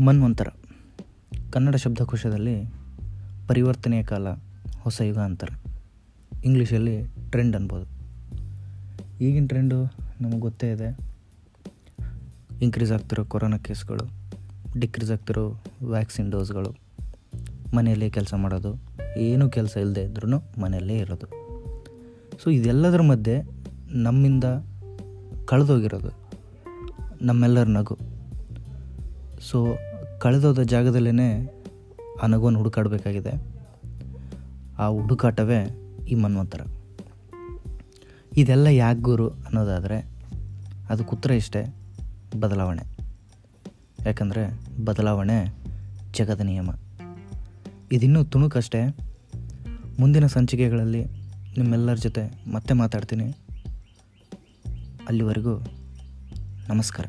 ಮನ್ವಂತರ ಕನ್ನಡ ಶಬ್ದಕೋಶದಲ್ಲಿ ಪರಿವರ್ತನೆಯ ಕಾಲ ಹೊಸ ಯುಗ ಅಂತಾರೆ ಇಂಗ್ಲೀಷಲ್ಲಿ ಟ್ರೆಂಡ್ ಅನ್ಬೋದು. ಈಗಿನ ಟ್ರೆಂಡು ನಮಗೆ ಗೊತ್ತೇ ಇದೆ. ಇನ್ಕ್ರೀಸ್ ಆಗ್ತಿರೋ ಕೊರೋನಾ ಕೇಸ್ಗಳು ಡಿಕ್ರೀಸ್ ಆಗ್ತಿರೋ ವ್ಯಾಕ್ಸಿನ್ ಡೋಸ್ಗಳು, ಮನೆಯಲ್ಲೇ ಕೆಲಸ ಮಾಡೋದು, ಏನೂ ಕೆಲಸ ಇಲ್ಲದೆ ಇದ್ರೂ ಮನೆಯಲ್ಲೇ ಇರೋದು. ಸೊ ಇದೆಲ್ಲದರ ಮಧ್ಯೆ ನಮ್ಮಿಂದ ಕಳೆದೋಗಿರೋದು ನಮ್ಮೆಲ್ಲರ ನಗು. ಸೊ ಕಳೆದೋದ ಜಾಗದಲ್ಲೇ ಆ ನಗುವನ್ನು ಹುಡುಕಾಡಬೇಕಾಗಿದೆ. ಆ ಹುಡುಕಾಟವೇ ಈ ಮನ್ವಂತರ. ಇದೆಲ್ಲ ಯಾಕೆ ಗುರು ಅನ್ನೋದಾದರೆ ಅದು ಕುತ್ರ ಇಷ್ಟೇ, ಬದಲಾವಣೆ. ಯಾಕಂದರೆ ಬದಲಾವಣೆ ಜಗದ ನಿಯಮ. ಇದಿನ್ನೂ ತುಣುಕಷ್ಟೇ. ಮುಂದಿನ ಸಂಚಿಕೆಗಳಲ್ಲಿ ನಿಮ್ಮೆಲ್ಲರ ಜೊತೆ ಮತ್ತೆ ಮಾತಾಡ್ತೀನಿ. ಅಲ್ಲಿವರೆಗೂ ನಮಸ್ಕಾರ.